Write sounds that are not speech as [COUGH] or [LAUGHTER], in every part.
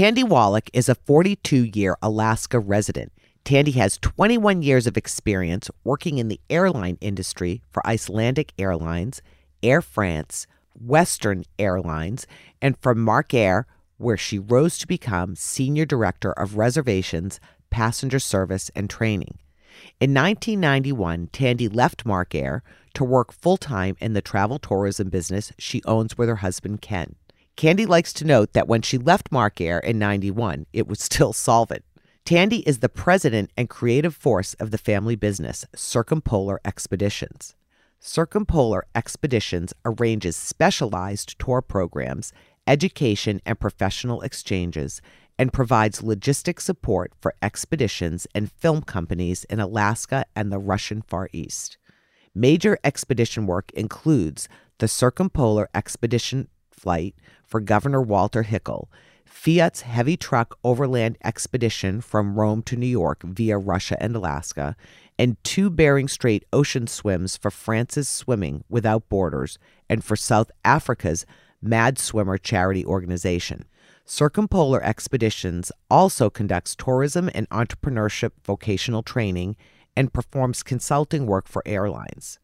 Tandy Wallach is a 42 year Alaska resident. Tandy has 21 years of experience working in the airline industry for Icelandic Airlines, Air France, Western Airlines, and from Mark Air, where she rose to become Senior Director of Reservations, Passenger Service, and Training. In 1991, Tandy left Mark Air to work full time in the travel tourism business she owns with her husband Ken. Tandy likes to note that when she left Mark Air in 91, it was still solvent. Tandy is the president and creative force of the family business, Circumpolar Expeditions. Circumpolar Expeditions arranges specialized tour programs, education, and professional exchanges, and provides logistic support for expeditions and film companies in Alaska and the Russian Far East. Major expedition work includes the Circumpolar Expedition flight for Governor Walter Hickel, Fiat's heavy truck overland expedition from Rome to New York via Russia and Alaska, and two Bering Strait ocean swims for France's Swimming Without Borders and for South Africa's Mad Swimmer charity organization. Circumpolar Expeditions also conducts tourism and entrepreneurship vocational training and performs consulting work for airlines.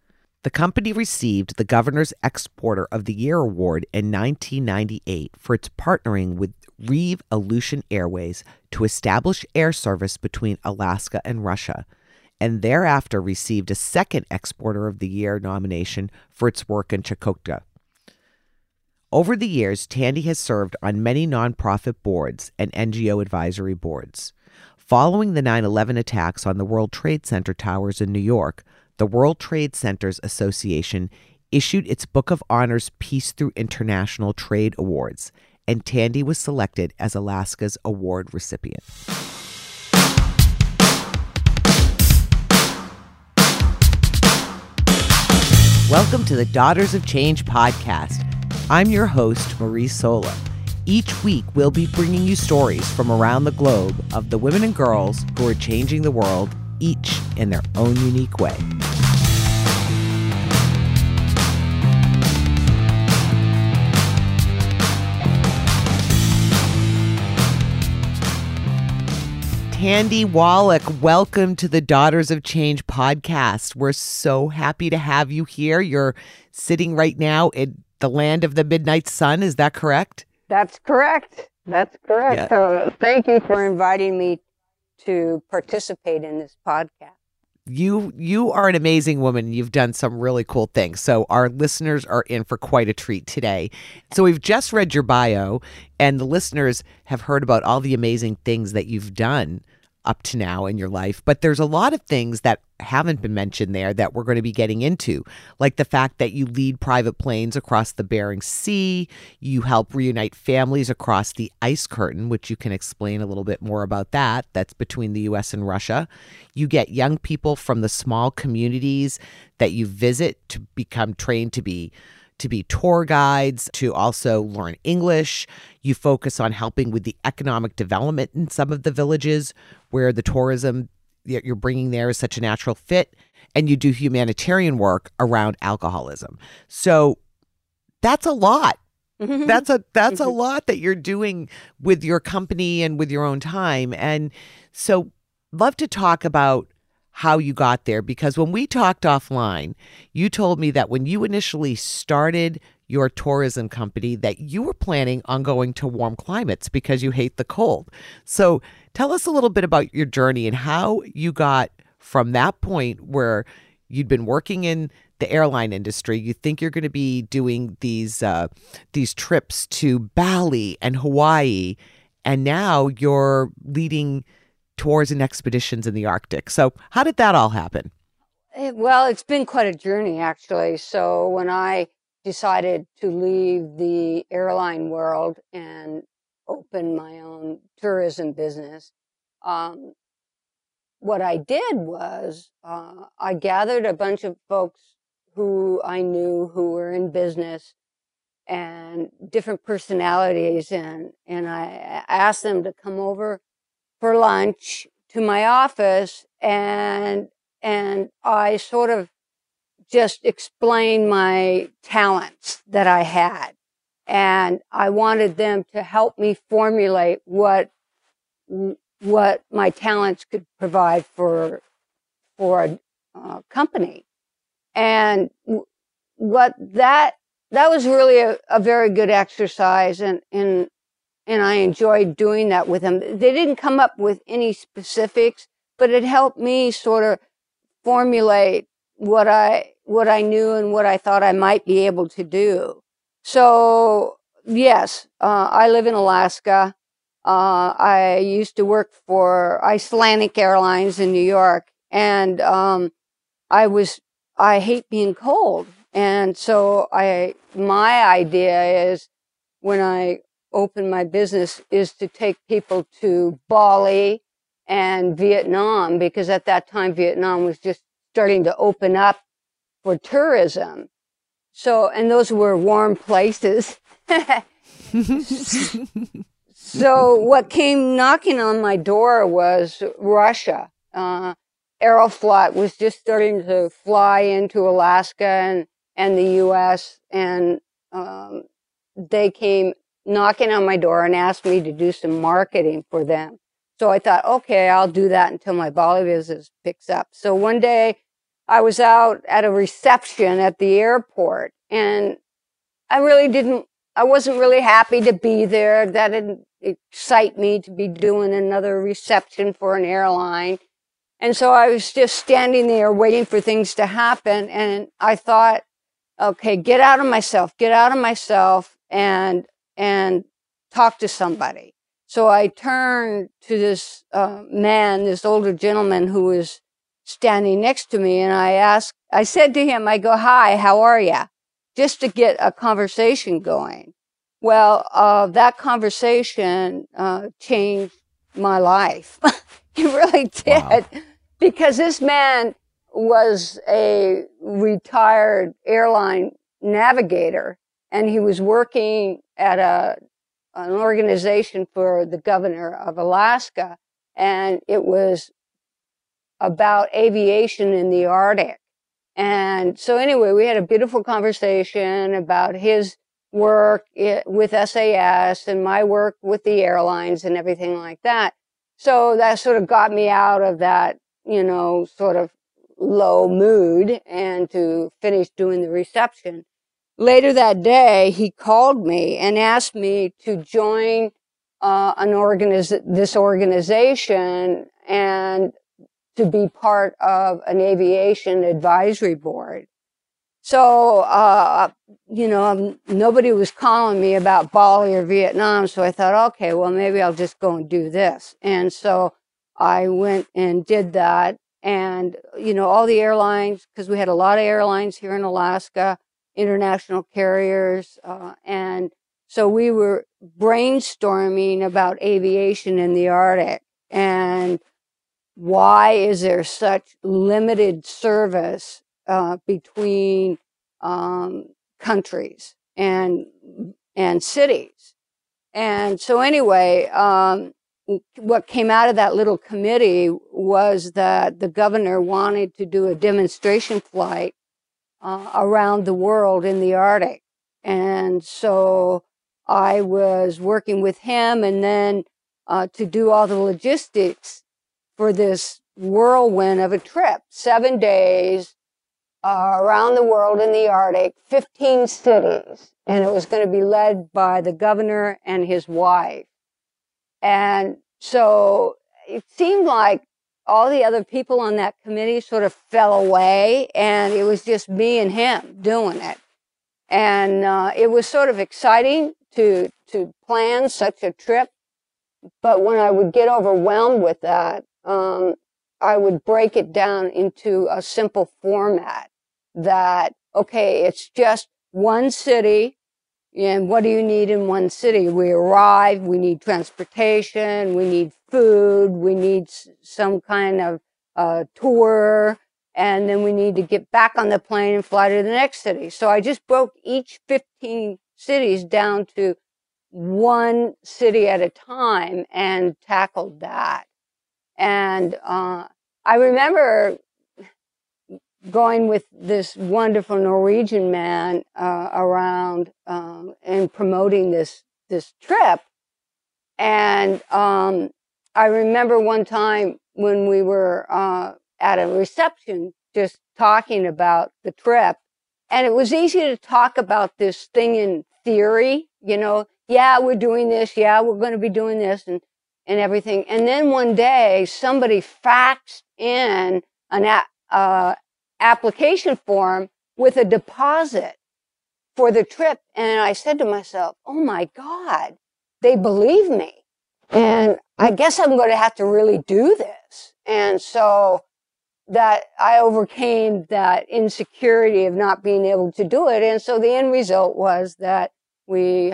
The company received the Governor's Exporter of the Year award in 1998 for its partnering with Reeve Aleutian Airways to establish air service between Alaska and Russia, and thereafter received a second Exporter of the Year nomination for its work in Chukotka. Over the years, Tandy has served on many nonprofit boards and NGO advisory boards. Following the 9 11 attacks on the World Trade Center towers in New York, the World Trade Centers Association issued its Book of Honors Peace Through International Trade Awards, and Tandy was selected as Alaska's award recipient. Welcome to the Daughters of Change podcast. I'm your host, Marie Sola. Each week, we'll be bringing you stories from around the globe of the women and girls who are changing the world, each in their own unique way. Tandy Wallach, welcome to the Daughters of Change podcast. We're so happy to have you here. You're sitting right now in the land of the midnight sun. Is that correct? That's correct. That's correct. Yeah. So thank you for inviting me to participate in this podcast. You you are an amazing woman. You've done some really cool things. So our listeners are in for quite a treat today. So we've just read your bio and the listeners have heard about all the amazing things that you've done up to now in your life. But there's a lot of things that haven't been mentioned there that we're going to be getting into, like the fact that you lead private planes across the Bering Sea, you help reunite families across the ice curtain, which you can explain a little bit more about that. That's between the US and Russia. You get young people from the small communities that you visit to become trained to be to be tour guides, to also learn English. You focus on helping with the economic development in some of the villages where the tourism you're bringing there is such a natural fit. And you do humanitarian work around alcoholism. So that's a lot. Mm-hmm. That's a that's a mm-hmm. lot that you're doing with your company and with your own time. And so love to talk about how you got there because when we talked offline, you told me that when you initially started your tourism company that you were planning on going to warm climates because you hate the cold. So, tell us a little bit about your journey and how you got from that point where you'd been working in the airline industry. You think you're going to be doing these uh, these trips to Bali and Hawaii, and now you're leading tours and expeditions in the Arctic. So, how did that all happen? Eh, well, it's been quite a journey, actually. So, when I decided to leave the airline world and open my own tourism business, um, what I did was uh, I gathered a bunch of folks who I knew who were in business and different personalities and and I asked them to come over for lunch to my office and and I sort of just explain my talents that I had and I wanted them to help me formulate what what my talents could provide for for a uh, company. And what that that was really a, a very good exercise, and and and I enjoyed doing that with them. They didn't come up with any specifics, but it helped me sort of formulate what I what I knew and what I thought I might be able to do. So yes, uh, I live in Alaska. Uh, I used to work for Icelandic Airlines in New York, and um, I was I hate being cold, and so I my idea is when I open my business is to take people to Bali and Vietnam because at that time Vietnam was just starting to open up for tourism. So, and those were warm places. [LAUGHS] so what came knocking on my door was Russia. Uh, Aeroflot was just starting to fly into Alaska and, and the U.S. and um, they came knocking on my door and asked me to do some marketing for them. So I thought, okay, I'll do that until my Bali business picks up. So one day I was out at a reception at the airport and I really didn't I wasn't really happy to be there. That didn't excite me to be doing another reception for an airline. And so I was just standing there waiting for things to happen. And I thought, okay, get out of myself, get out of myself and, and talk to somebody. So I turned to this uh, man, this older gentleman who was standing next to me. And I asked, I said to him, I go, hi, how are you? just to get a conversation going. Well, uh, that conversation uh, changed my life. [LAUGHS] it really did. Wow. Because this man was a retired airline navigator and he was working at a, an organization for the governor of Alaska. And it was about aviation in the Arctic. And so anyway, we had a beautiful conversation about his work with SAS and my work with the airlines and everything like that. So that sort of got me out of that, you know, sort of low mood and to finish doing the reception. Later that day, he called me and asked me to join uh, an organiz- this organization and to be part of an aviation advisory board. So, uh, you know, um, nobody was calling me about Bali or Vietnam. So I thought, okay, well, maybe I'll just go and do this. And so I went and did that. And, you know, all the airlines, because we had a lot of airlines here in Alaska, international carriers. Uh, and so we were brainstorming about aviation in the Arctic. And why is there such limited service uh, between um, countries and and cities? And so anyway, um, what came out of that little committee was that the governor wanted to do a demonstration flight uh, around the world in the Arctic, and so I was working with him, and then uh, to do all the logistics for this whirlwind of a trip, seven days uh, around the world in the Arctic, 15 cities. And it was going to be led by the governor and his wife. And so it seemed like all the other people on that committee sort of fell away and it was just me and him doing it. And uh, it was sort of exciting to, to plan such a trip. But when I would get overwhelmed with that, um, I would break it down into a simple format that, okay, it's just one city. And what do you need in one city? We arrive, we need transportation, we need food, we need some kind of uh, tour, and then we need to get back on the plane and fly to the next city. So I just broke each 15 cities down to one city at a time and tackled that. And uh, I remember going with this wonderful Norwegian man uh, around um, and promoting this this trip. And um, I remember one time when we were uh, at a reception, just talking about the trip, and it was easy to talk about this thing in theory. You know, yeah, we're doing this. Yeah, we're going to be doing this, and and everything. And then one day, somebody faxed in an uh, application form with a deposit for the trip. And I said to myself, Oh my God, they believe me. And I guess I'm going to have to really do this. And so that I overcame that insecurity of not being able to do it. And so the end result was that we,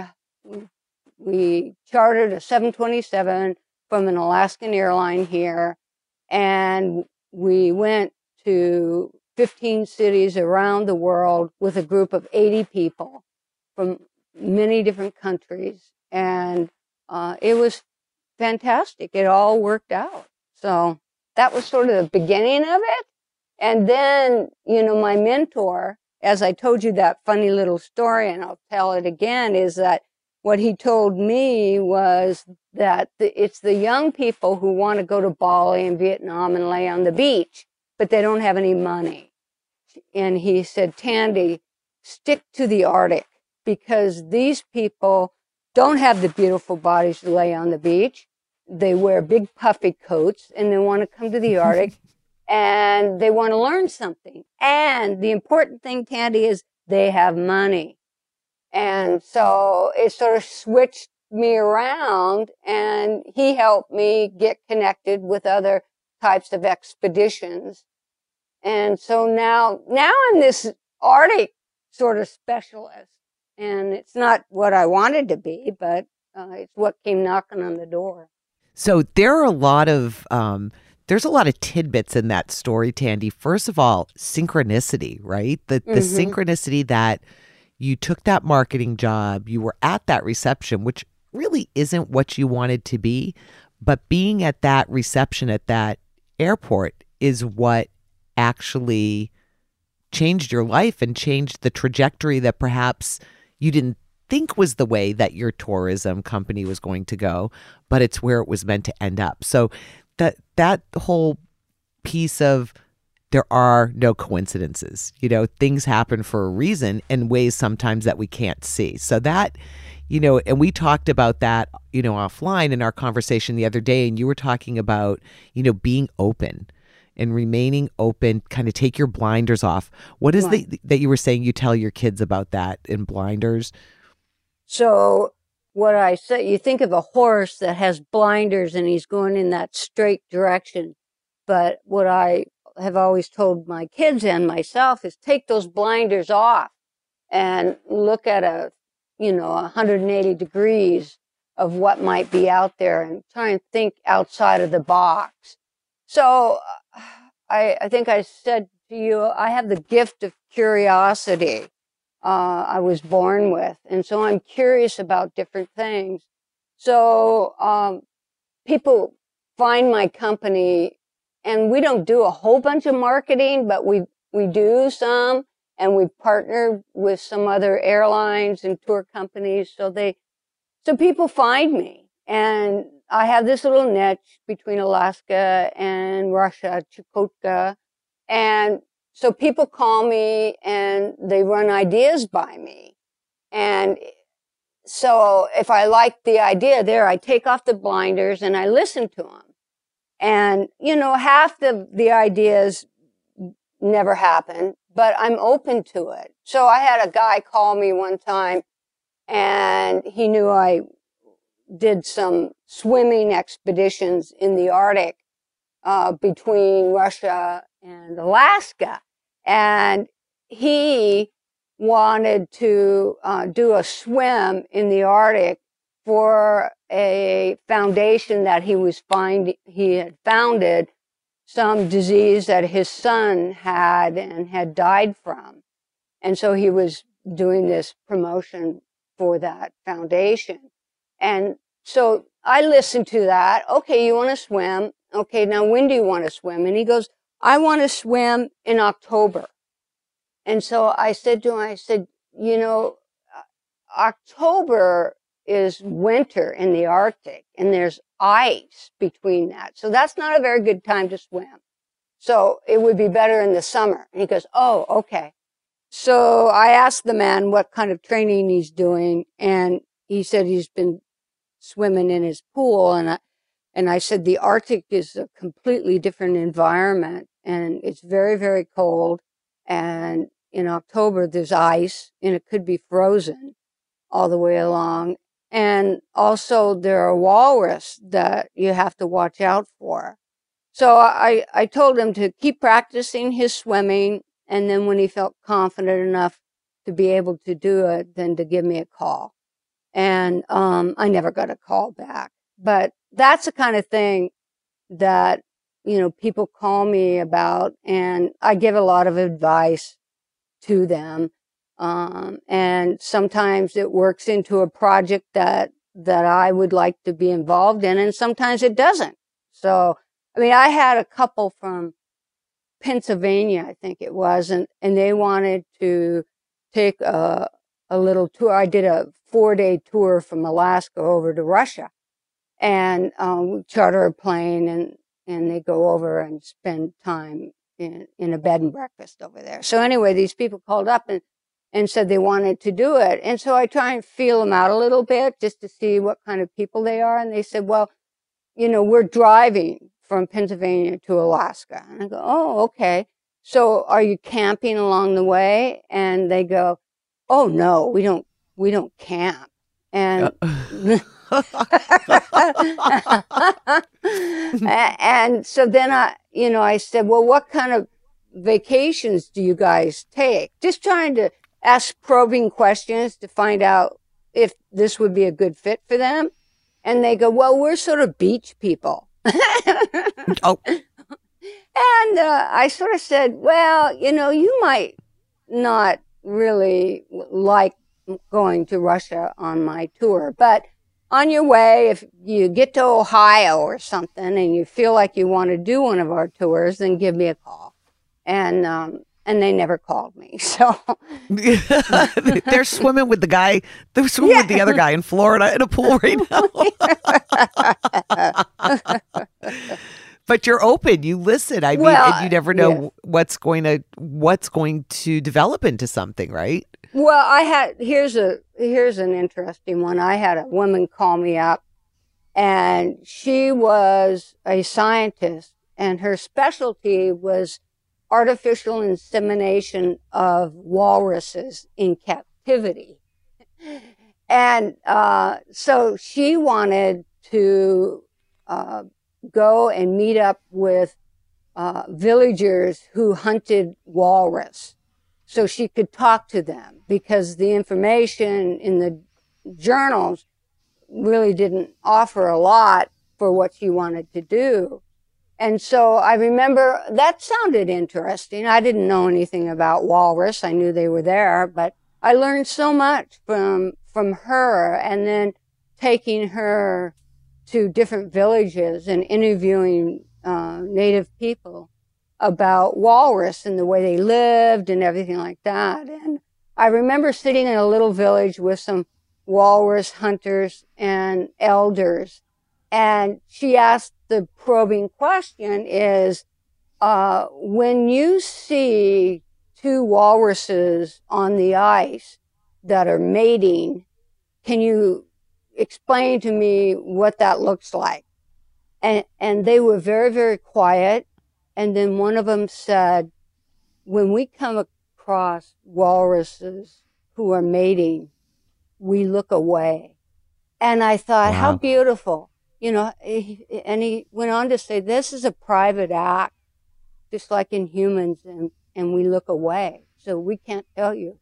we chartered a 727 from an Alaskan airline here and we went to 15 cities around the world with a group of 80 people from many different countries. And uh, it was fantastic. It all worked out. So that was sort of the beginning of it. And then, you know, my mentor, as I told you that funny little story, and I'll tell it again, is that what he told me was that the, it's the young people who want to go to Bali and Vietnam and lay on the beach but they don't have any money. And he said, Tandy, stick to the Arctic because these people don't have the beautiful bodies to lay on the beach. They wear big puffy coats and they want to come to the [LAUGHS] Arctic and they want to learn something. And the important thing, Tandy, is they have money. And so it sort of switched me around and he helped me get connected with other types of expeditions and so now, now I'm this Arctic sort of specialist. And it's not what I wanted to be, but uh, it's what came knocking on the door. So there are a lot of, um, there's a lot of tidbits in that story, Tandy. First of all, synchronicity, right? The, the mm-hmm. synchronicity that you took that marketing job, you were at that reception, which really isn't what you wanted to be, but being at that reception at that airport is what actually changed your life and changed the trajectory that perhaps you didn't think was the way that your tourism company was going to go, but it's where it was meant to end up. So that that whole piece of there are no coincidences. You know, things happen for a reason in ways sometimes that we can't see. So that you know, and we talked about that, you know, offline in our conversation the other day and you were talking about, you know, being open and remaining open, kind of take your blinders off. What is the that you were saying you tell your kids about that in blinders? So what I say, you think of a horse that has blinders and he's going in that straight direction. But what I have always told my kids and myself is take those blinders off and look at a, you know, 180 degrees of what might be out there and try and think outside of the box. So I, I think I said to you, I have the gift of curiosity. Uh, I was born with. And so I'm curious about different things. So, um, people find my company and we don't do a whole bunch of marketing, but we, we do some and we partner with some other airlines and tour companies. So they, so people find me and I have this little niche between Alaska and Russia, Chukotka. And so people call me and they run ideas by me. And so if I like the idea there, I take off the blinders and I listen to them. And, you know, half the, the ideas never happen, but I'm open to it. So I had a guy call me one time and he knew I did some swimming expeditions in the Arctic uh, between Russia and Alaska. And he wanted to uh, do a swim in the Arctic for a foundation that he was find he had founded some disease that his son had and had died from. And so he was doing this promotion for that foundation. And so I listened to that. Okay, you want to swim? Okay, now when do you want to swim? And he goes, I want to swim in October. And so I said to him, I said, you know, October is winter in the Arctic and there's ice between that. So that's not a very good time to swim. So it would be better in the summer. And he goes, Oh, okay. So I asked the man what kind of training he's doing and he said he's been swimming in his pool and I, and I said the Arctic is a completely different environment and it's very, very cold. And in October, there's ice and it could be frozen all the way along. And also there are walrus that you have to watch out for. So I, I told him to keep practicing his swimming. And then when he felt confident enough to be able to do it, then to give me a call. And, um, I never got a call back, but that's the kind of thing that, you know, people call me about and I give a lot of advice to them. Um, and sometimes it works into a project that, that I would like to be involved in, and sometimes it doesn't. So, I mean, I had a couple from Pennsylvania, I think it was, and, and they wanted to take a, a little tour. I did a four day tour from Alaska over to Russia and, um, charter a plane and, and they go over and spend time in, in a bed and breakfast over there. So anyway, these people called up and, and said they wanted to do it. And so I try and feel them out a little bit just to see what kind of people they are. And they said, well, you know, we're driving from Pennsylvania to Alaska. And I go, oh, okay. So are you camping along the way? And they go, oh no, we don't, we don't camp. And, [LAUGHS] and so then I, you know, I said, well, what kind of vacations do you guys take? Just trying to ask probing questions to find out if this would be a good fit for them. And they go, well, we're sort of beach people. [LAUGHS] oh. And uh, I sort of said, well, you know, you might not really like going to Russia on my tour, but on your way, if you get to Ohio or something and you feel like you want to do one of our tours, then give me a call. And, um, and they never called me. [LAUGHS] So [LAUGHS] they're swimming with the guy, they're swimming yeah. with the other guy in Florida in a pool right now. [LAUGHS] but you're open, you listen. I mean, well, you never know yeah. what's going to what's going to develop into something, right? Well, I had here's a here's an interesting one. I had a woman call me up and she was a scientist and her specialty was artificial insemination of walruses in captivity. And uh, so she wanted to uh, go and meet up with uh, villagers who hunted walrus so she could talk to them because the information in the journals really didn't offer a lot for what she wanted to do. And so I remember that sounded interesting. I didn't know anything about walrus. I knew they were there, but I learned so much from, from her and then taking her to different villages and interviewing uh, native people about walrus and the way they lived and everything like that. And I remember sitting in a little village with some walrus hunters and elders. And she asked the probing question is, uh, when you see two walruses on the ice that are mating, can you explain to me what that looks like? And, and they were very, very quiet and then one of them said, when we come across walruses who are mating, we look away. And I thought, wow. how beautiful. You know, and he went on to say, this is a private act, just like in humans, and, and we look away. So we can't tell you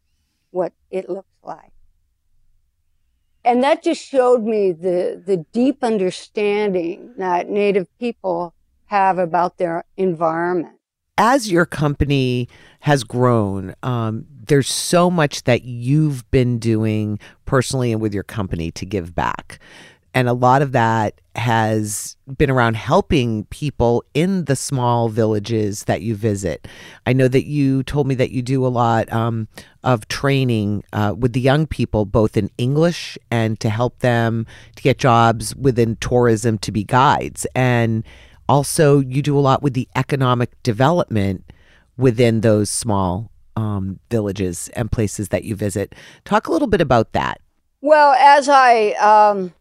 what it looks like. And that just showed me the, the deep understanding that Native people have about their environment. As your company has grown, um, there's so much that you've been doing personally and with your company to give back. And a lot of that has been around helping people in the small villages that you visit. I know that you told me that you do a lot um, of training uh, with the young people, both in English and to help them to get jobs within tourism to be guides. And also, you do a lot with the economic development within those small um, villages and places that you visit. Talk a little bit about that. Well, as I um,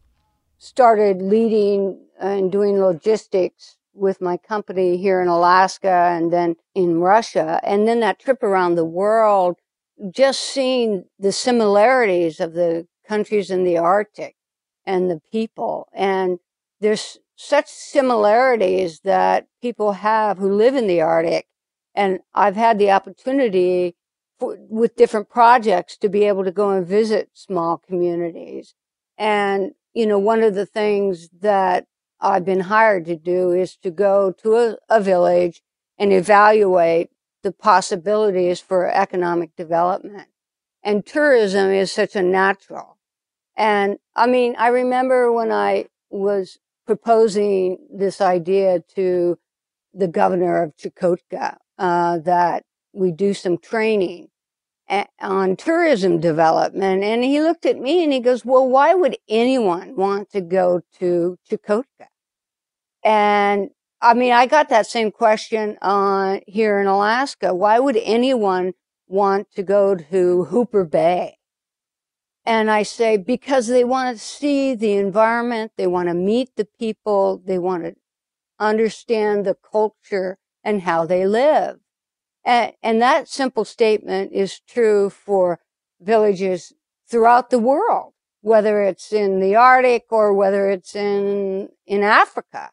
started leading and doing logistics with my company here in Alaska and then in Russia, and then that trip around the world, just seeing the similarities of the countries in the Arctic and the people. And there's such similarities that people have who live in the Arctic. And I've had the opportunity for, with different projects to be able to go and visit small communities. And, you know, one of the things that I've been hired to do is to go to a, a village and evaluate the possibilities for economic development. And tourism is such a natural. And I mean, I remember when I was proposing this idea to the governor of Chukotka uh, that we do some training on tourism development. And he looked at me and he goes, well, why would anyone want to go to Chukotka? And I mean, I got that same question uh, here in Alaska. Why would anyone want to go to Hooper Bay? And I say, because they want to see the environment, they want to meet the people, they want to understand the culture and how they live. And, and that simple statement is true for villages throughout the world, whether it's in the Arctic or whether it's in, in Africa.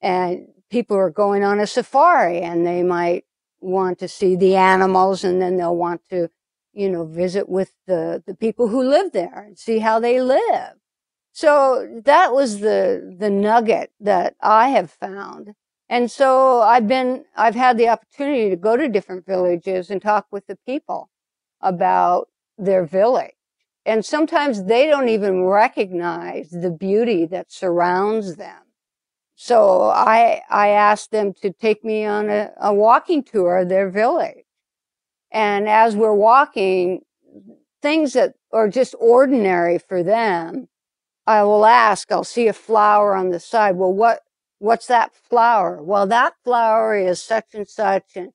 And people are going on a safari and they might want to see the animals and then they'll want to you know, visit with the, the people who live there and see how they live. So that was the, the nugget that I have found. And so I've been, I've had the opportunity to go to different villages and talk with the people about their village. And sometimes they don't even recognize the beauty that surrounds them. So I, I asked them to take me on a, a walking tour of their village. And as we're walking, things that are just ordinary for them, I will ask, I'll see a flower on the side. Well, what, what's that flower? Well, that flower is such and such. And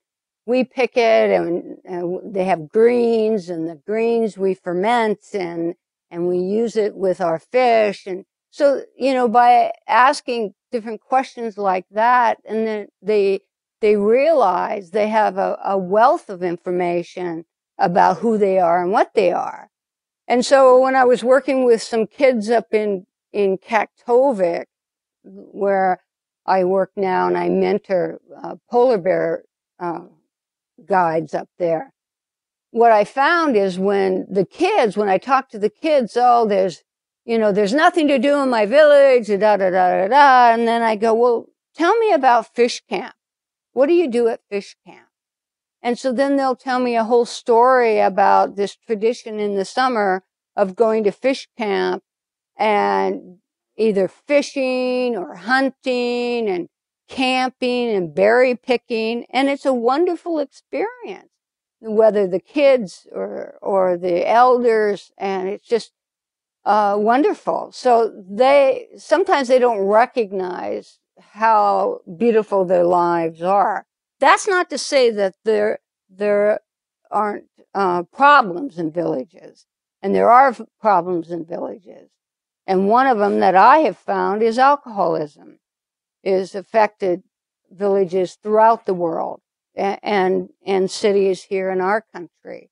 we pick it and, and they have greens and the greens we ferment and, and we use it with our fish. And so, you know, by asking different questions like that, and then they, they realize they have a, a wealth of information about who they are and what they are. And so when I was working with some kids up in, in Kaktovik, where I work now and I mentor uh, polar bear uh, guides up there, what I found is when the kids, when I talk to the kids, oh, there's, you know, there's nothing to do in my village, da da da da da. And then I go, well, tell me about fish camp. What do you do at fish camp? And so then they'll tell me a whole story about this tradition in the summer of going to fish camp and either fishing or hunting and camping and berry picking. And it's a wonderful experience, whether the kids or, or the elders. And it's just uh, wonderful. So they, sometimes they don't recognize how beautiful their lives are. That's not to say that there, there aren't uh, problems in villages. And there are problems in villages. And one of them that I have found is alcoholism is affected villages throughout the world and, and, cities here in our country.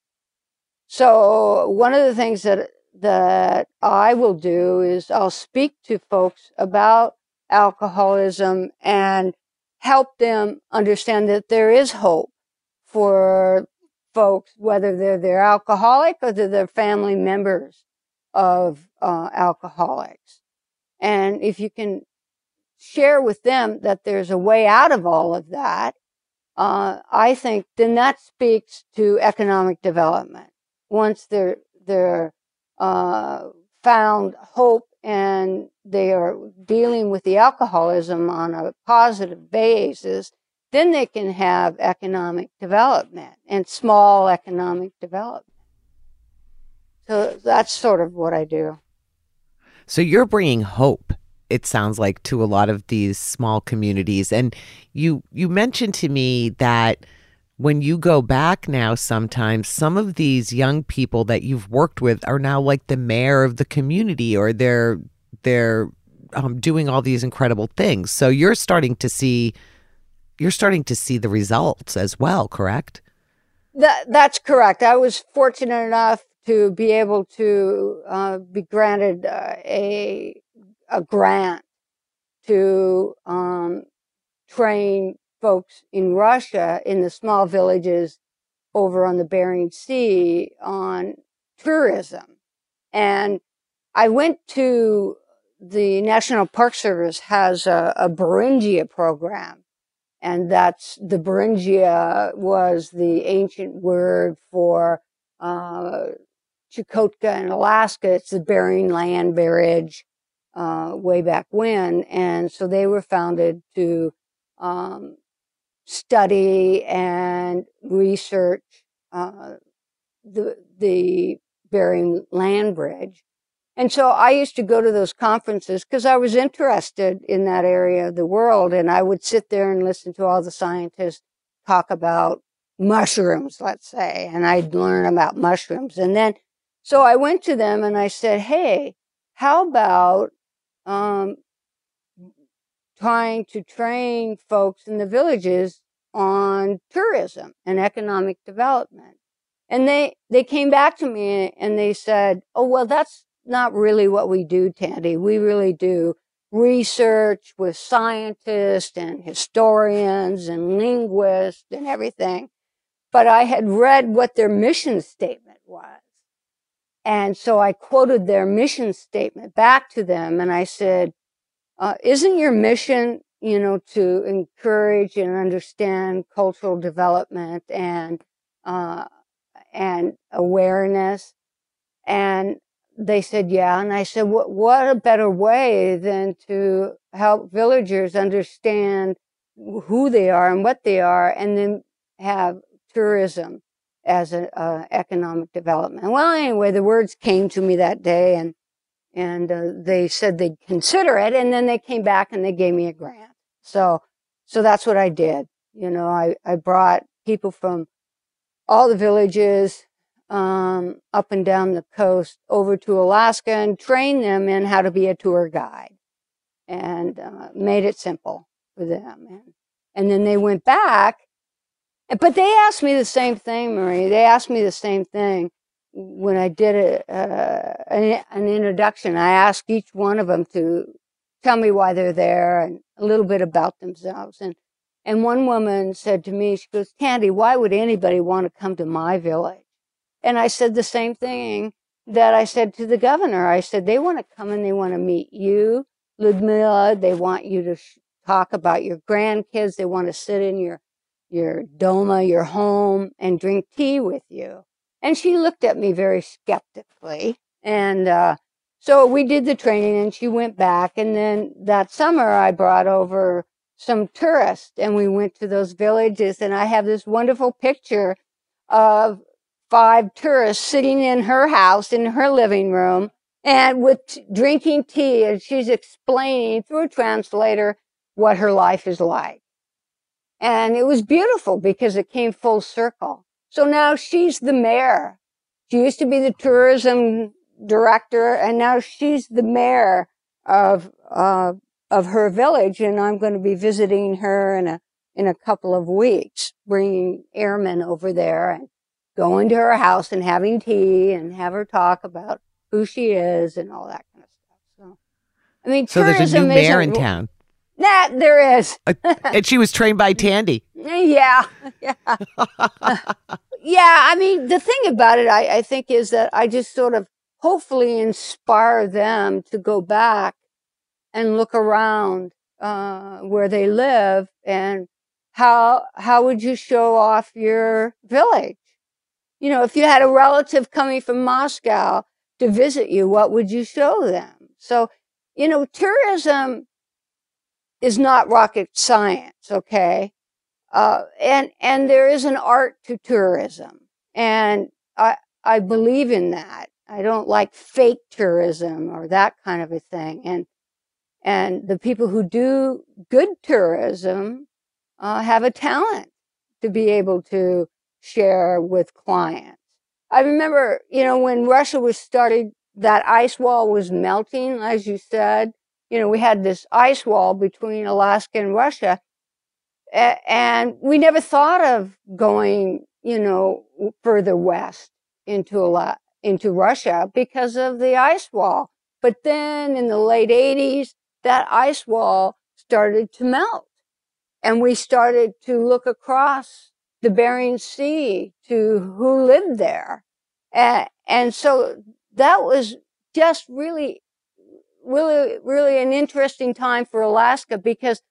So one of the things that, that I will do is I'll speak to folks about alcoholism and help them understand that there is hope for folks, whether they're they're alcoholic or they're, they're family members of uh, alcoholics. And if you can share with them that there's a way out of all of that, uh, I think then that speaks to economic development. Once they're they're uh, found hope and they are dealing with the alcoholism on a positive basis, then they can have economic development and small economic development. So that's sort of what I do. So you're bringing hope it sounds like to a lot of these small communities. And you you mentioned to me that when you go back now sometimes some of these young people that you've worked with are now like the mayor of the community or they're they're um, doing all these incredible things. So you're starting to see you're starting to see the results as well correct? That that's correct. I was fortunate enough to be able to uh, be granted uh, a a grant to um, train folks in Russia in the small villages over on the Bering Sea on tourism. And I went to the National Park Service has a, a Beringia program. And that's the Beringia was the ancient word for uh, Chukotka in Alaska. It's the Bering Land Bridge uh, way back when. And so they were founded to um, study and research uh, the the Bering Land Bridge. And so I used to go to those conferences because I was interested in that area of the world. And I would sit there and listen to all the scientists talk about mushrooms, let's say, and I'd learn about mushrooms. And then, so I went to them and I said, Hey, how about, um, trying to train folks in the villages on tourism and economic development. And they, they came back to me and they said, Oh, well, that's not really what we do, Tandy. We really do research with scientists and historians and linguists and everything. But I had read what their mission statement was. And so I quoted their mission statement back to them and I said, uh, isn't your mission, you know, to encourage and understand cultural development and, uh, and awareness? And they said, yeah. And I said, what, what a better way than to help villagers understand who they are and what they are and then have tourism as an uh, economic development. Well, anyway, the words came to me that day and and uh, they said they'd consider it and then they came back and they gave me a grant. So so that's what i did. You know i i brought people from all the villages um, up and down the coast over to alaska and trained them in how to be a tour guide and uh, made it simple for them. And, and then they went back but they asked me the same thing marie they asked me the same thing when I did a, uh, an, an, introduction, I asked each one of them to tell me why they're there and a little bit about themselves. And and one woman said to me, she goes, Tandy, why would anybody want to come to my village? And I said the same thing that I said to the governor. I said, they want to come and they want to meet you, Ludmila. They want you to sh- talk about your grandkids. They want to sit in your, your doma, your home and drink tea with you. And she looked at me very skeptically. And uh, so we did the training and she went back. And then that summer, I brought over some tourists and we went to those villages. And I have this wonderful picture of five tourists sitting in her house, in her living room, and with drinking tea. And she's explaining through a translator what her life is like. And it was beautiful because it came full circle. So now she's the mayor. She used to be the tourism director, and now she's the mayor of uh, of her village. And I'm going to be visiting her in a in a couple of weeks, bringing airmen over there and going to her house and having tea and have her talk about who she is and all that kind of stuff. So, I mean, so there's a new mayor in town. That there is. and she was trained by Tandy. Yeah. Yeah. [LAUGHS] yeah. I mean, the thing about it, I, I think, is that I just sort of hopefully inspire them to go back and look around uh, where they live and how how would you show off your village? You know, if you had a relative coming from Moscow to visit you, what would you show them? So, you know, tourism is not rocket science, okay? Uh, and and there is an art to tourism, and I I believe in that. I don't like fake tourism or that kind of a thing. And and the people who do good tourism uh, have a talent to be able to share with clients. I remember, you know, when Russia was started, that ice wall was melting, as you said. You know, we had this ice wall between Alaska and Russia, and we never thought of going, you know, further west into into Russia because of the ice wall. But then in the late 80s, that ice wall started to melt. And we started to look across the Bering Sea to who lived there. And, and so that was just really, really, really an interesting time for Alaska because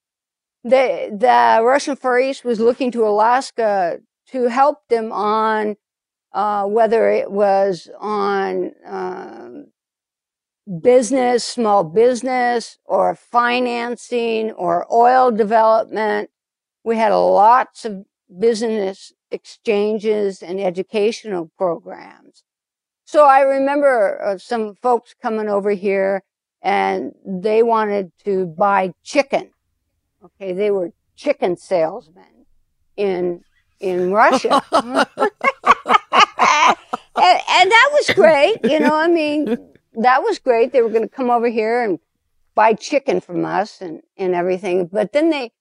the, the Russian Far East was looking to Alaska to help them on uh, whether it was on um, business, small business, or financing, or oil development. We had lots of business exchanges and educational programs. So I remember uh, some folks coming over here and they wanted to buy chicken. Okay, they were chicken salesmen in in Russia. [LAUGHS] and, and that was great. You know, I mean, that was great. They were going to come over here and buy chicken from us and, and everything. But then they,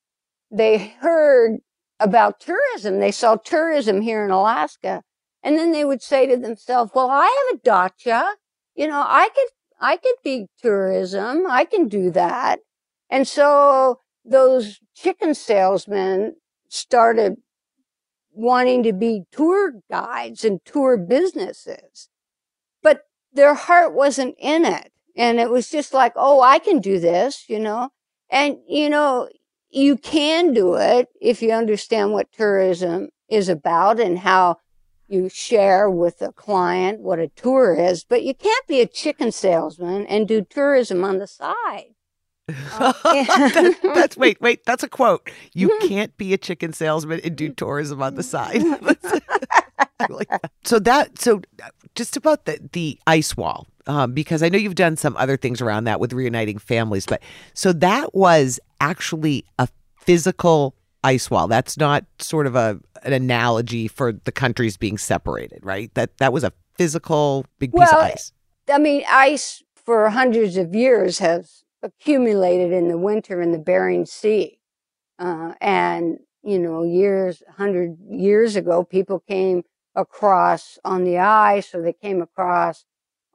they heard about tourism. They saw tourism here in Alaska. And then they would say to themselves, well, I have a dacha. You know, I could, I could be tourism. I can do that. And so those chicken salesmen started wanting to be tour guides and tour businesses. But their heart wasn't in it. And it was just like, oh, I can do this, you know? And, you know, you can do it if you understand what tourism is about and how you share with a client what a tour is, but you can't be a chicken salesman and do tourism on the side. [LAUGHS] that, that's [LAUGHS] wait, wait. That's a quote. You can't be a chicken salesman and do tourism on the side. [LAUGHS] like that. So that so just about the the ice wall, um, because I know you've done some other things around that with reuniting families, but so that was actually a physical ice wall. That's not sort of a an analogy for the countries being separated, right? That that was a physical big piece well, of ice. I mean, ice for hundreds of years has accumulated in the winter in the Bering Sea. Uh, and, you know, years, 100 years ago, people came across on the ice or they came across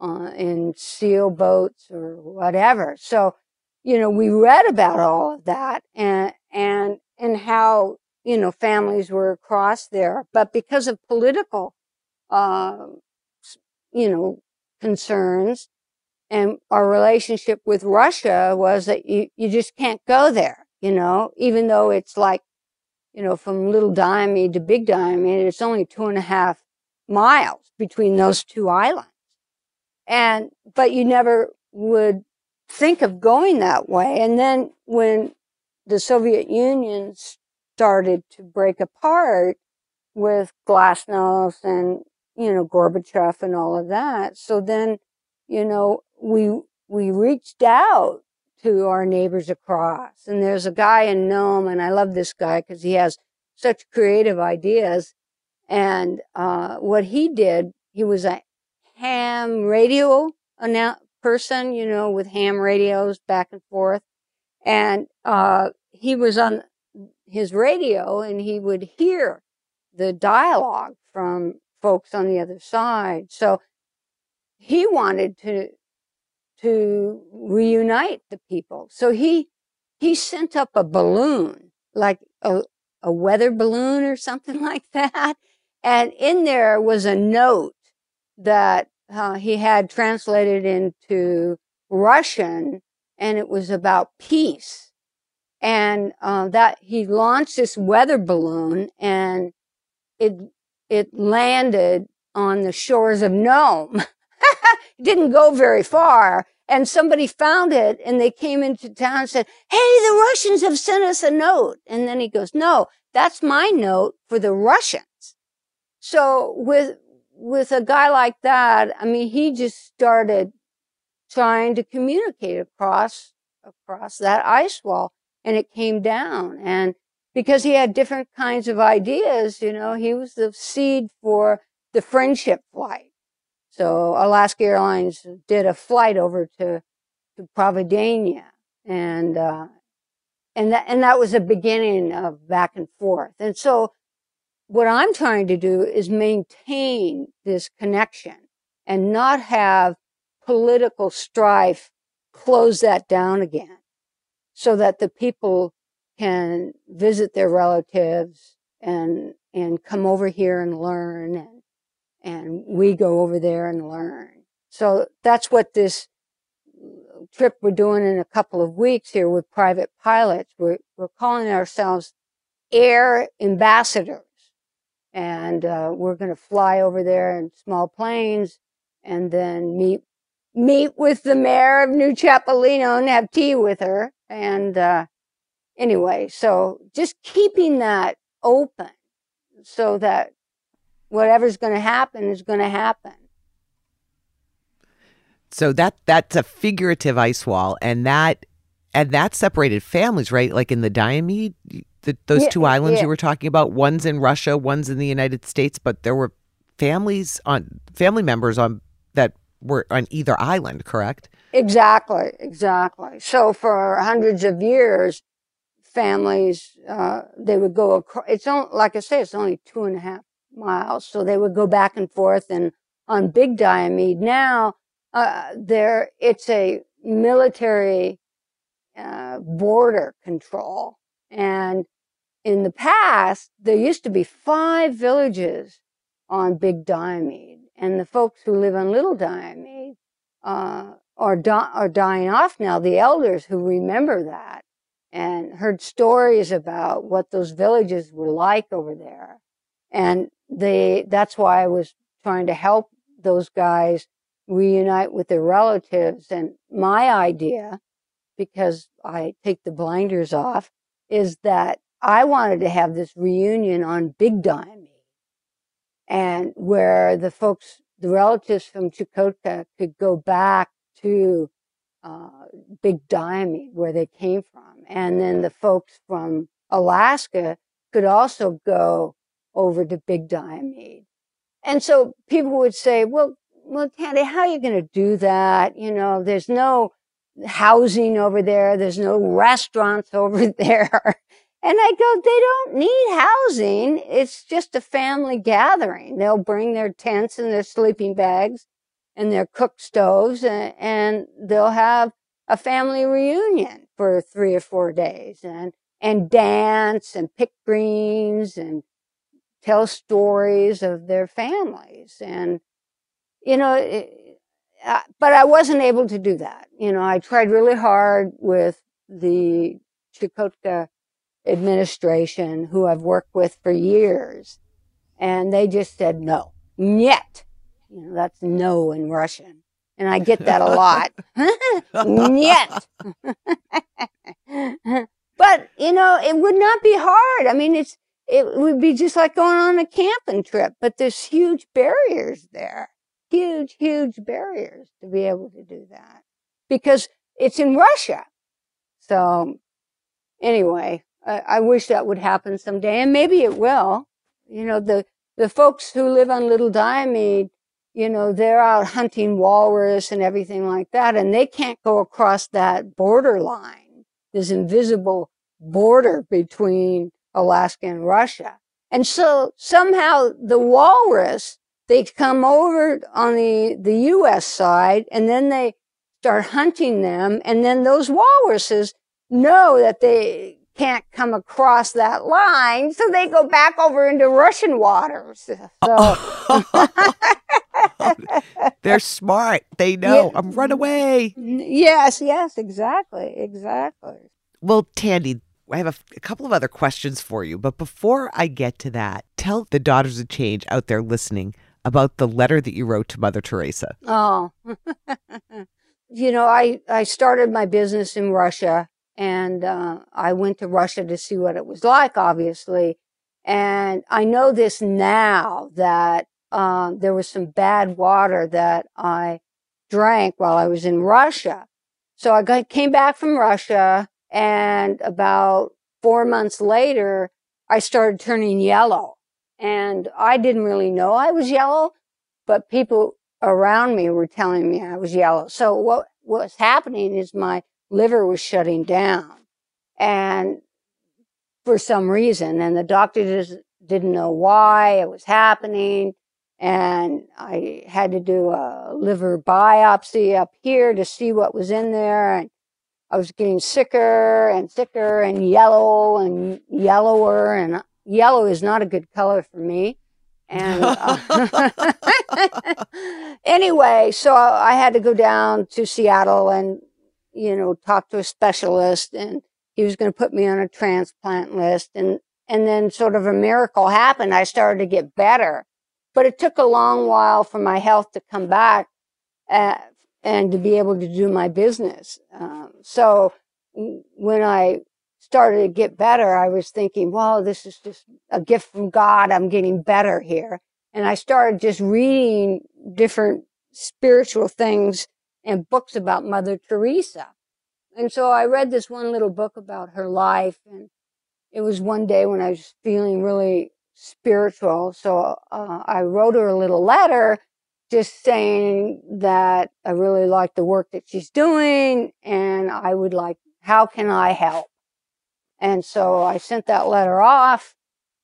uh, in seal boats or whatever. So, you know, we read about all of that and, and, and how, you know, families were across there. But because of political, uh, you know, concerns, and our relationship with Russia was that you, you just can't go there, you know, even though it's like, you know, from Little Diomede to Big Diomede, it's only two and a half miles between those two islands. And, but you never would think of going that way. And then when the Soviet Union started to break apart with Glasnost and, you know, Gorbachev and all of that. So then, you know, we, we reached out to our neighbors across. And there's a guy in Nome, and I love this guy because he has such creative ideas. And uh, what he did, he was a ham radio person, you know, with ham radios back and forth. And uh, he was on his radio, and he would hear the dialogue from folks on the other side. So he wanted to to reunite the people. So he, he sent up a balloon, like a, a weather balloon or something [LAUGHS] like that. And in there was a note that uh, he had translated into Russian and it was about peace. And uh, that he launched this weather balloon and it, it landed on the shores of Nome. it [LAUGHS] didn't go very far. and somebody found it and they came into town and said, Hey, the Russians have sent us a note. And then he goes, no, that's my note for the Russians. So with, with a guy like that, I mean, he just started trying to communicate across, across that ice wall and it came down. And because he had different kinds of ideas, you know, he was the seed for the friendship flight. So Alaska Airlines did a flight over to, to Providence and, uh, and that, and that was a beginning of back and forth. And so what I'm trying to do is maintain this connection and not have political strife close that down again so that the people can visit their relatives and and come over here and learn and and we go over there and learn. So that's what this trip we're doing in a couple of weeks here with private pilots. We're, we're calling ourselves air ambassadors. And uh, we're going to fly over there in small planes and then meet meet with the mayor of New Chaplino and have tea with her. And uh, anyway, so just keeping that open so that whatever's going to happen is going to happen. So that that's a figurative ice wall, and that and that separated families, right? Like in the Diomede, the, those yeah, two islands yeah. you were talking about. One's in Russia, one's in the United States, but there were families on family members on that were on either island, correct? Exactly, exactly. So for hundreds of years, families, uh, they would go across, it's only, like I say, it's only two and a half miles. So they would go back and forth and on Big Diomede now, uh, there, it's a military, uh, border control. And in the past, there used to be five villages on Big Diomede. And the folks who live on Little Diomede, uh, are, di- are dying off now. The elders who remember that and heard stories about what those villages were like over there. And they, that's why I was trying to help those guys reunite with their relatives. And my idea, because I take the blinders off, is that I wanted to have this reunion on Big Diomede and where the folks, the relatives from Chukotka could go back to uh, Big Diomede, where they came from. And then the folks from Alaska could also go over to Big Diomede. And so people would say, well, well, Tandy, how are you going to do that? You know, there's no housing over there. There's no restaurants [LAUGHS] over there. And I go, they don't need housing. It's just a family gathering. They'll bring their tents and their sleeping bags and their cook stoves and, and they'll have a family reunion for three or four days and, and dance and pick greens and tell stories of their families. And, you know, it, but I wasn't able to do that. You know, I tried really hard with the Chukotka administration who I've worked with for years. And they just said no, yet. You know, that's no in Russian. And I get that a lot. [LAUGHS] Yet. but, you know, it would not be hard. I mean, it's, it would be just like going on a camping trip, but there's huge barriers there. Huge, huge barriers to be able to do that because it's in Russia. So anyway, I, I wish that would happen someday and maybe it will. You know, the, the folks who live on Little Diomede, you know, they're out hunting walrus and everything like that, and they can't go across that border line, this invisible border between Alaska and Russia. And so somehow the walrus, they come over on the, the U.S. side and then they start hunting them. And then those walruses know that they can't come across that line. So they go back over into Russian waters. [LAUGHS] So. [LAUGHS] They're smart. They know. Yeah. I'm run away. Yes, yes, exactly, exactly. Well, Tandy, I have a, a, couple of other questions for you. But before I get to that, tell the Daughters of Change out there listening about the letter that you wrote to Mother Teresa. Oh, [LAUGHS] you know, I, I started my business in Russia and uh, I went to Russia to see what it was like, obviously. And I know this now that um, there was some bad water that I drank while I was in Russia. So I got, came back from Russia and about four months later, I started turning yellow and I didn't really know I was yellow, but people around me were telling me I was yellow. So what was happening is my liver was shutting down. And for some reason and the doctor just didn't know why it was happening. And I had to do a liver biopsy up here to see what was in there. And I was getting sicker and sicker and yellow and yellower. And yellow is not a good color for me. And [LAUGHS] uh, [LAUGHS] anyway, so I had to go down to Seattle and, you know, talk to a specialist and he was going to put me on a transplant list. And, and then sort of a miracle happened. I started to get better, but it took a long while for my health to come back. Uh, and to be able to do my business. Um, so when I started to get better, I was thinking, well, this is just a gift from God. I'm getting better here. And I started just reading different spiritual things and books about Mother Teresa. And so I read this one little book about her life. And it was one day when I was feeling really spiritual. So uh, I wrote her a little letter just saying that I really like the work that she's doing and I would like, how can I help? And so I sent that letter off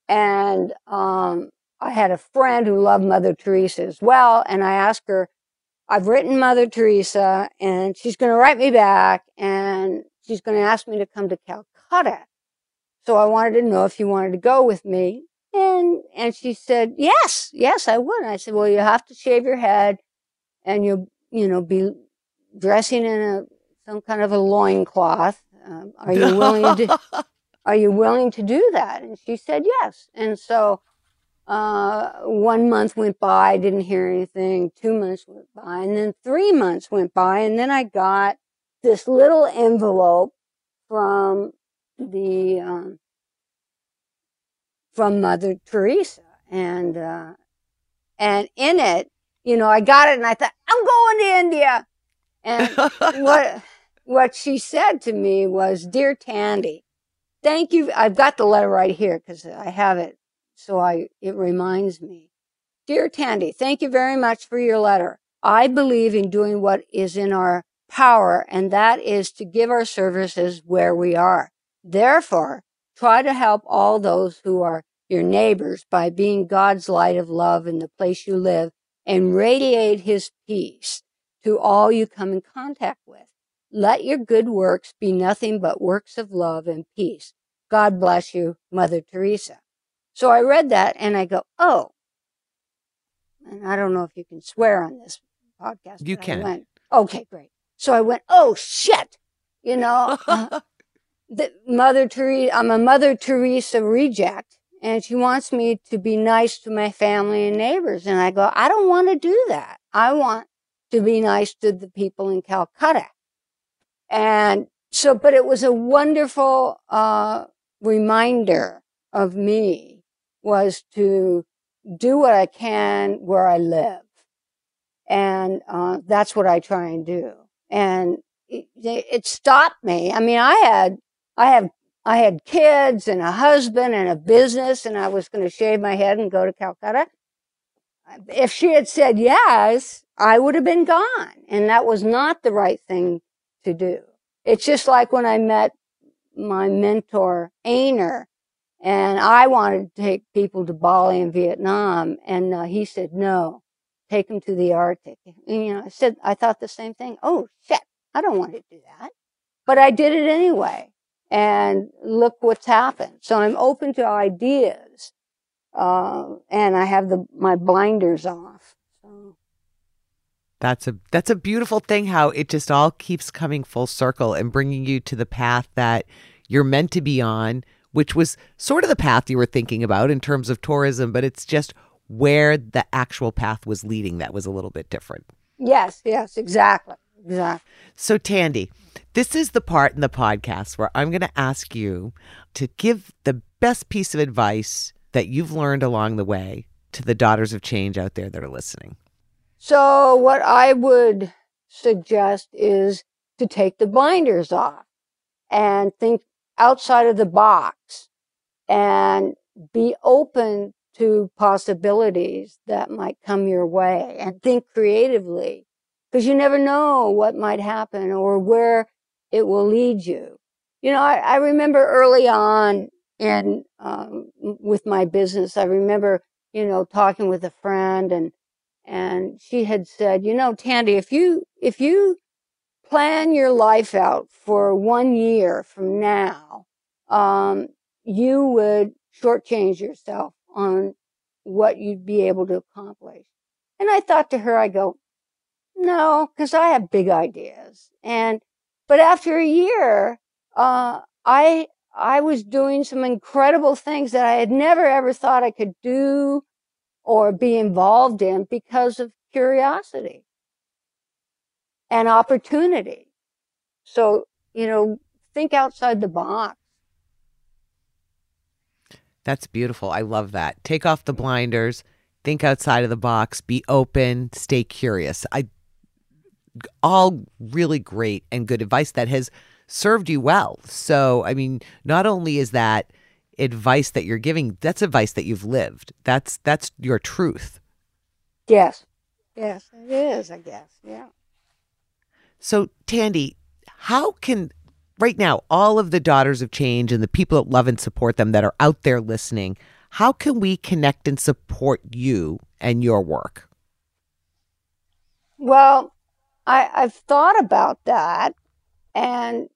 and, um, I had a friend who loved Mother Teresa as well. And I asked her, I've written Mother Teresa and she's going to write me back and she's going to ask me to come to Calcutta. So I wanted to know if you wanted to go with me. And, and she said, yes, yes, I would. And I said, well, you have to shave your head and you'll, you know, be dressing in a, some kind of a loincloth. Um, are you willing to, [LAUGHS] are you willing to do that? And she said, yes. And so, uh, one month went by, I didn't hear anything. Two months went by and then three months went by. And then I got this little envelope from the, um, from Mother Teresa. And, uh, and in it, you know, I got it and I thought, I'm going to India. And what, [LAUGHS] what she said to me was, Dear Tandy, thank you. I've got the letter right here because I have it. So I, it reminds me. Dear Tandy, thank you very much for your letter. I believe in doing what is in our power, and that is to give our services where we are. Therefore, Try to help all those who are your neighbors by being God's light of love in the place you live and radiate his peace to all you come in contact with. Let your good works be nothing but works of love and peace. God bless you, Mother Teresa. So I read that and I go, oh, and I don't know if you can swear on this podcast. You can. Went, okay, great. So I went, oh shit, you know, uh, [LAUGHS] the Mother Teresa, I'm a Mother Teresa reject and she wants me to be nice to my family and neighbors. And I go, I don't want to do that. I want to be nice to the people in Calcutta. And so, but it was a wonderful, uh, reminder of me was to do what I can where I live. And, uh, that's what I try and do. And it, it stopped me. I mean, I had I have I had kids and a husband and a business, and I was going to shave my head and go to Calcutta. If she had said yes, I would have been gone. And that was not the right thing to do. It's just like when I met my mentor, Aner, and I wanted to take people to Bali and Vietnam. And uh, he said, no, take them to the Arctic. And, you know, I said, I thought the same thing. Oh, shit, I don't want to do that. But I did it anyway and look what's happened. So I'm open to ideas, uh, and I have the my blinders off. So. That's a that's a beautiful thing. How it just all keeps coming full circle and bringing you to the path that you're meant to be on, which was sort of the path you were thinking about in terms of tourism, but it's just where the actual path was leading that was a little bit different. Yes, yes, exactly exactly. So, Tandy, this is the part in the podcast where I'm going to ask you to give the best piece of advice that you've learned along the way to the daughters of change out there that are listening. So, what I would suggest is to take the blinders off and think outside of the box and be open to possibilities that might come your way and think creatively because you never know what might happen or where it will lead you. You know, I, I remember early on in um, with my business, I remember you know talking with a friend and and she had said, you know, Tandy, if you if you plan your life out for one year from now, um, you would shortchange yourself on what you'd be able to accomplish. And I thought to her, I go, no, because I have big ideas. And, but after a year, uh, I, I was doing some incredible things that I had never ever thought I could do or be involved in because of curiosity and opportunity. So, you know, think outside the box. That's beautiful. I love that. Take off the blinders, think outside of the box, be open, stay curious. I all really great and good advice that has served you well. So, I mean, not only is that advice that you're giving, that's advice that you've lived. That's that's your truth. Yes. Yes, it is, I guess. Yeah. So, Tandy, how can right now all of the daughters of change and the people that love and support them that are out there listening, how can we connect and support you and your work? Well, I, I've thought about that and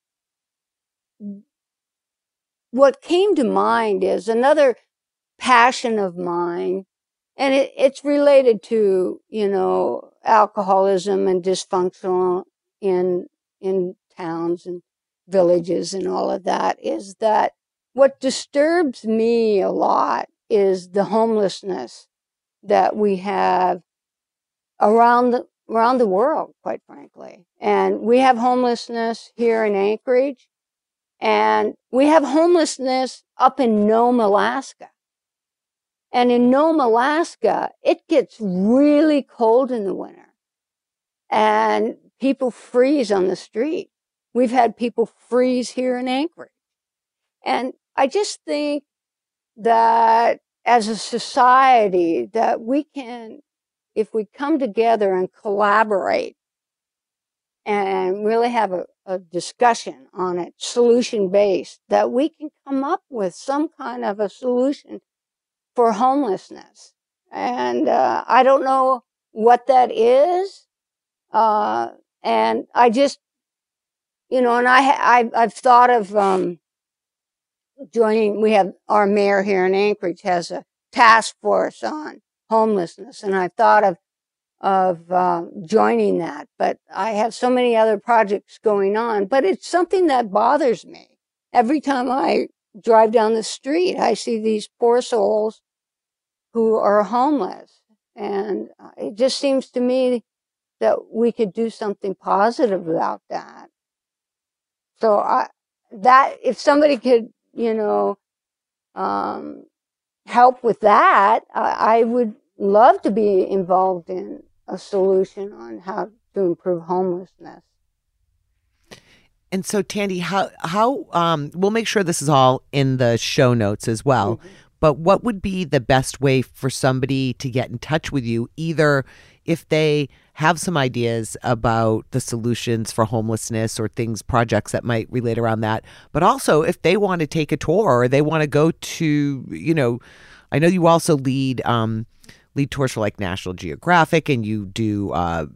what came to mind is another passion of mine and it, it's related to you know alcoholism and dysfunctional in in towns and villages and all of that is that what disturbs me a lot is the homelessness that we have around the, around the world, quite frankly. And we have homelessness here in Anchorage and we have homelessness up in Nome, Alaska. And in Nome, Alaska, it gets really cold in the winter and people freeze on the street. We've had people freeze here in Anchorage. And I just think that as a society that we can, if we come together and collaborate and really have a, a discussion on it, solution based, that we can come up with some kind of a solution for homelessness. And uh, I don't know what that is. Uh, and I just you know, and I, I I've thought of um, joining. We have our mayor here in Anchorage has a task force on homelessness, and I've thought of of uh, joining that. But I have so many other projects going on. But it's something that bothers me every time I drive down the street. I see these poor souls who are homeless, and uh, it just seems to me that we could do something positive about that. So I, that, if somebody could, you know, um, help with that, I, I would love to be involved in a solution on how to improve homelessness. And so, Tandy, how how um, we'll make sure this is all in the show notes as well. Mm-hmm. But what would be the best way for somebody to get in touch with you, either if they have some ideas about the solutions for homelessness or things, projects that might relate around that. But also, if they want to take a tour or they want to go to, you know, I know you also lead um, lead tours for like National Geographic, and you do. Uh,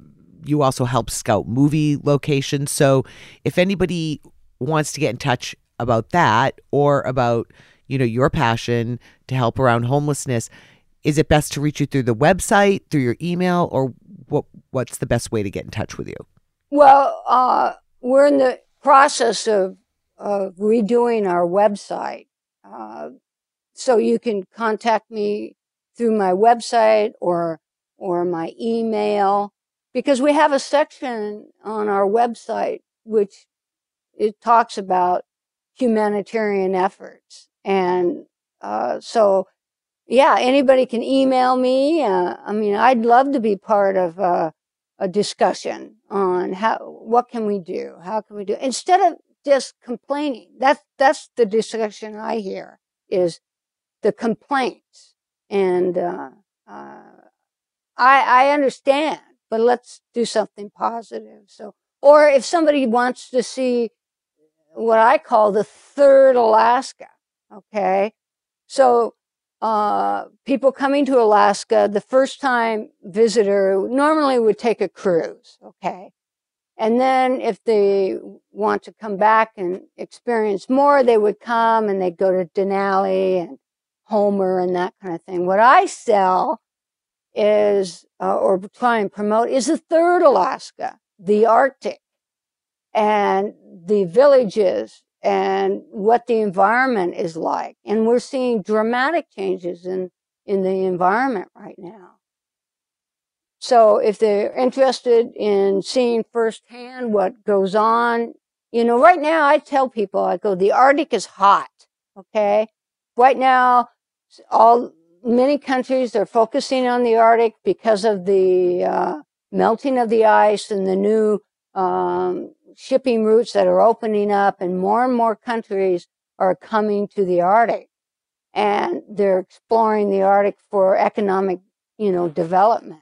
you also help scout movie locations. So, if anybody wants to get in touch about that or about you know your passion to help around homelessness is it best to reach you through the website through your email or what what's the best way to get in touch with you? Well, uh, we're in the process of, of redoing our website. Uh, so you can contact me through my website or or my email. because we have a section on our website which it talks about humanitarian efforts. And uh, so, yeah, anybody can email me. Uh, I mean, I'd love to be part of uh, a discussion on how what can we do, how can we do instead of just complaining. That's that's the discussion I hear is the complaints, and uh, uh, I I understand, but let's do something positive. So, or if somebody wants to see what I call the third Alaska. Okay. So, uh, people coming to Alaska, the first time visitor normally would take a cruise. Okay. And then if they want to come back and experience more, they would come and they'd go to Denali and Homer and that kind of thing. What I sell is, uh, or try and promote is the third Alaska, the Arctic and the villages and what the environment is like. And we're seeing dramatic changes in, in the environment right now. So if they're interested in seeing firsthand what goes on, you know, right now I tell people, I go, the Arctic is hot. Okay. Right now, all, many countries are focusing on the Arctic because of the, uh, melting of the ice and the new, um, shipping routes that are opening up and more and more countries are coming to the Arctic and they're exploring the Arctic for economic, you know, development.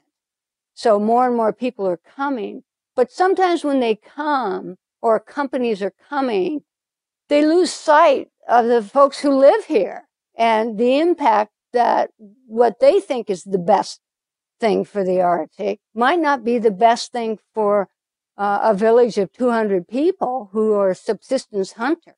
So more and more people are coming, but sometimes when they come or companies are coming, they lose sight of the folks who live here and the impact that what they think is the best thing for the Arctic might not be the best thing for uh, a village of 200 people who are subsistence hunters.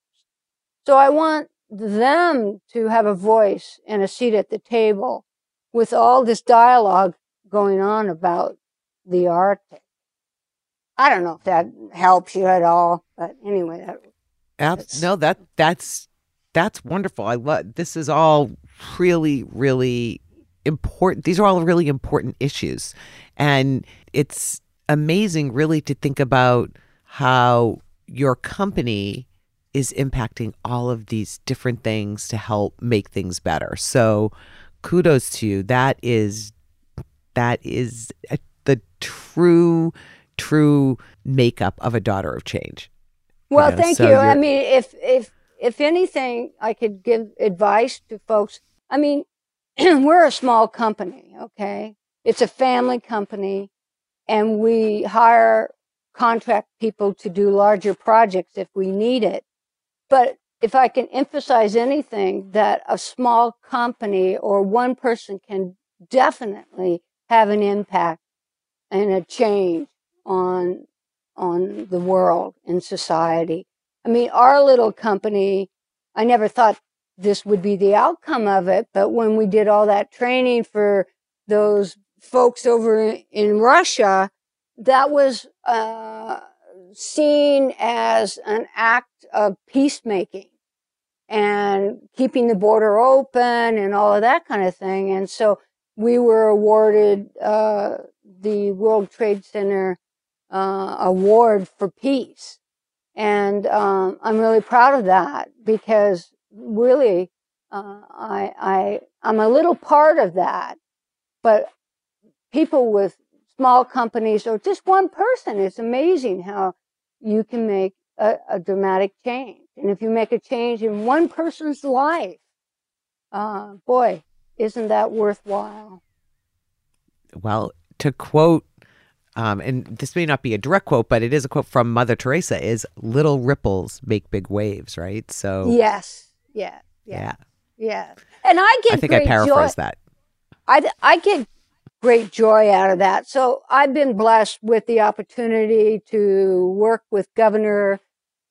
So I want them to have a voice and a seat at the table with all this dialogue going on about the Arctic. I don't know if that helps you at all, but anyway, that, Ab- no, that that's that's wonderful. I love this is all really really important. These are all really important issues, and it's amazing, really, to think about how your company is impacting all of these different things to help make things better. So, kudos to you. That is that is a, the true true makeup of a daughter of change. Well, you know? thank so you. I mean, if if if anything, I could give advice to folks. I mean, [CLEARS THROAT] we're a small company, okay? It's a family company and we hire contract people to do larger projects if we need it. But if I can emphasize anything that a small company or one person can definitely have an impact and a change on on the world and society. I mean, our little company, I never thought this would be the outcome of it, but when we did all that training for those folks over in Russia, that was uh, seen as an act of peacemaking and keeping the border open and all of that kind of thing. And so we were awarded uh, the World Trade Center uh, award for peace. And um, I'm really proud of that because really, uh, I, I, I'm a little part of that. But people with small companies or just one person, it's amazing how you can make a, a dramatic change. And if you make a change in one person's life, uh, boy, isn't that worthwhile? Well, to quote, um, and this may not be a direct quote, but it is a quote from Mother Teresa: "Is little ripples make big waves." Right. So yes, yeah, yeah, yeah. yeah. And I get. I think I paraphrase joy. that. I I get great joy out of that. So I've been blessed with the opportunity to work with governor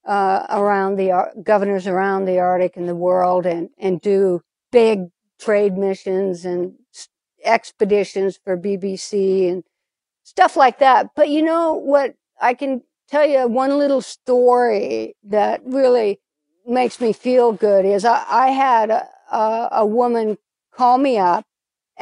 uh, around the uh, governors around the Arctic and the world, and and do big trade missions and expeditions for BBC and stuff like that. But you know what? I can tell you one little story that really makes me feel good is I, I had a, a, a woman call me up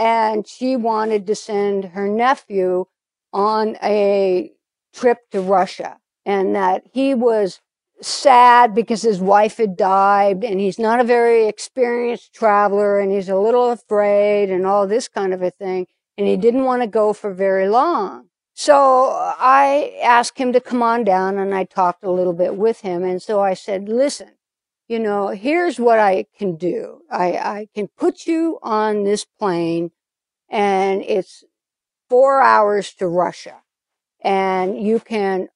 and she wanted to send her nephew on a trip to Russia and that he was sad because his wife had died and he's not a very experienced traveler and he's a little afraid and all this kind of a thing. And he didn't want to go for very long. So I asked him to come on down and I talked a little bit with him. And so I said, listen, you know, here's what I can do. I, I can put you on this plane and it's four hours to Russia and you can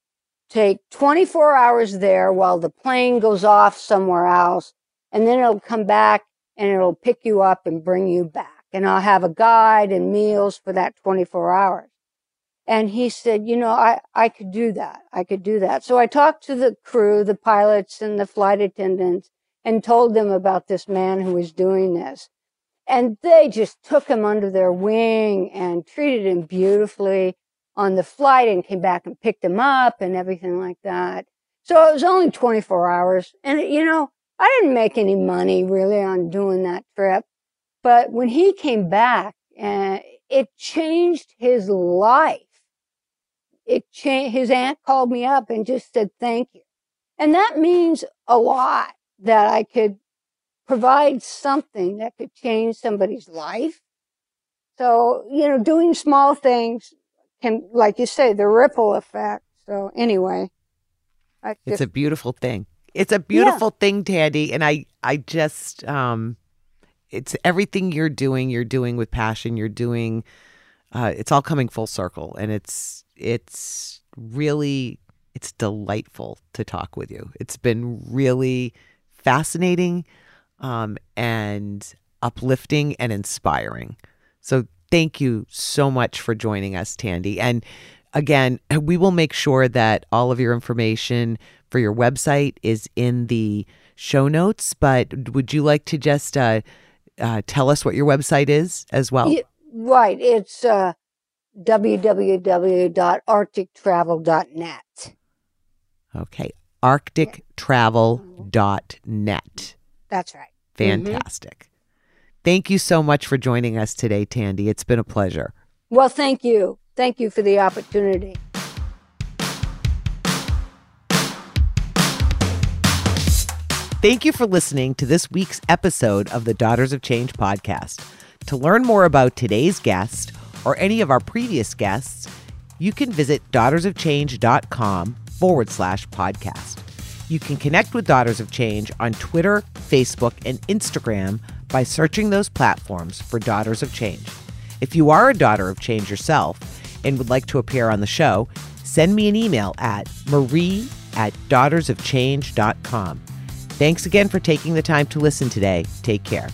take 24 hours there while the plane goes off somewhere else. And then it'll come back and it'll pick you up and bring you back. And I'll have a guide and meals for that 24 hours. And he said, you know, I, I could do that. I could do that. So I talked to the crew, the pilots and the flight attendants and told them about this man who was doing this. And they just took him under their wing and treated him beautifully on the flight and came back and picked him up and everything like that. So it was only 24 hours. And, you know, I didn't make any money really on doing that trip. But when he came back, uh, it changed his life. It changed, his aunt called me up and just said, thank you. And that means a lot that I could provide something that could change somebody's life. So, you know, doing small things can, like you say, the ripple effect. So anyway, just, it's a beautiful thing. It's a beautiful yeah. thing, Tandy, and I, I just, um, it's everything you're doing. You're doing with passion. You're doing. Uh, it's all coming full circle, and it's it's really it's delightful to talk with you. It's been really fascinating, um, and uplifting and inspiring. So thank you so much for joining us, Tandy. And again, we will make sure that all of your information for your website is in the show notes. But would you like to just uh, uh, tell us what your website is as well? Right. It's uh, www.arctictravel.net. Okay. arctictravel.net. That's right. Fantastic. Mm-hmm. Thank you so much for joining us today, Tandy. It's been a pleasure. Well, thank you. Thank you for the opportunity. Thank you for listening to this week's episode of the Daughters of Change podcast. To learn more about today's guest or any of our previous guests, you can visit daughtersofchange.com forward slash podcast. You can connect with Daughters of Change on Twitter, Facebook, and Instagram by searching those platforms for Daughters of Change. If you are a daughter of change yourself and would like to appear on the show, send me an email at marie at daughtersofchange.com. Thanks again for taking the time to listen today. Take care.